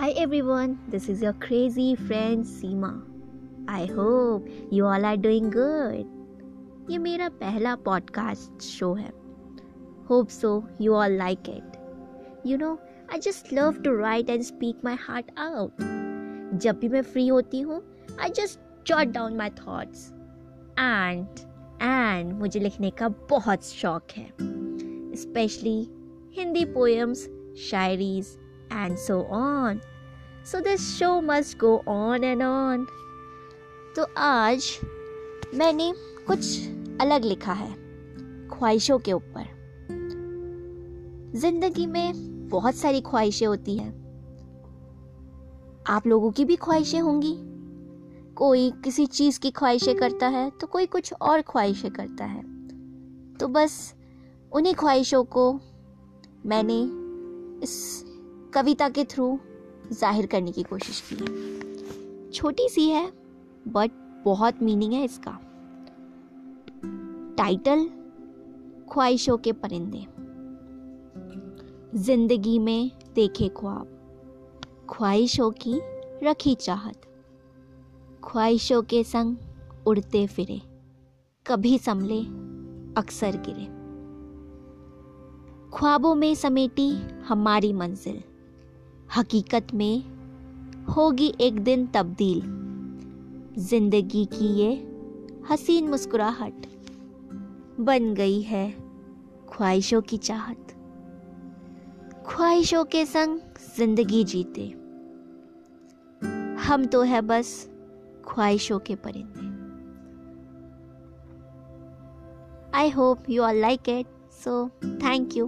Hi everyone, this is your crazy friend Seema. I hope you all are doing good. ये मेरा पहला podcast show है. Hope so you all like it you know I just love to write and speak my heart out जब भी मैं free होती हूँ I just jot down my thoughts and and मुझे लिखने का बहुत शौक है. Specially Hindi poems shayaris and so on so this show must go on and on तो आज मैंने कुछ अलग लिखा है, ख्वाहिशों के ऊपर। ज़िंदगी में बहुत सारी ख्वाहिशें होती हैं। आप लोगों की भी ख्वाहिशें होंगी। कोई किसी चीज़ की ख्वाहिशें करता है तो कोई कुछ और ख्वाहिशें करता है। तो बस उन्हीं ख्वाहिशों को मैंने इस कविता के थ्रू ज़ाहिर करने की कोशिश की। है छोटी सी है बट बहुत मीनिंग है इसका। टाइटल ख्वाहिशों के परिंदे। ज़िंदगी में देखे ख्वाब। ख्वाहिशों की रखी चाहत। ख्वाहिशों के संग उड़ते फिरे। कभी संभले, अक्सर गिरे। ख्वाबों में समेटी हमारी मंजिल। हकीकत में होगी एक दिन तब्दील। ज़िंदगी की ये हसीन मुस्कुराहट बन गई है ख्वाहिशों की चाहत। ख्वाहिशों के संग ज़िंदगी जीते। हम तो है बस ख्वाहिशों के परिंदे। I hope you are like it so thank you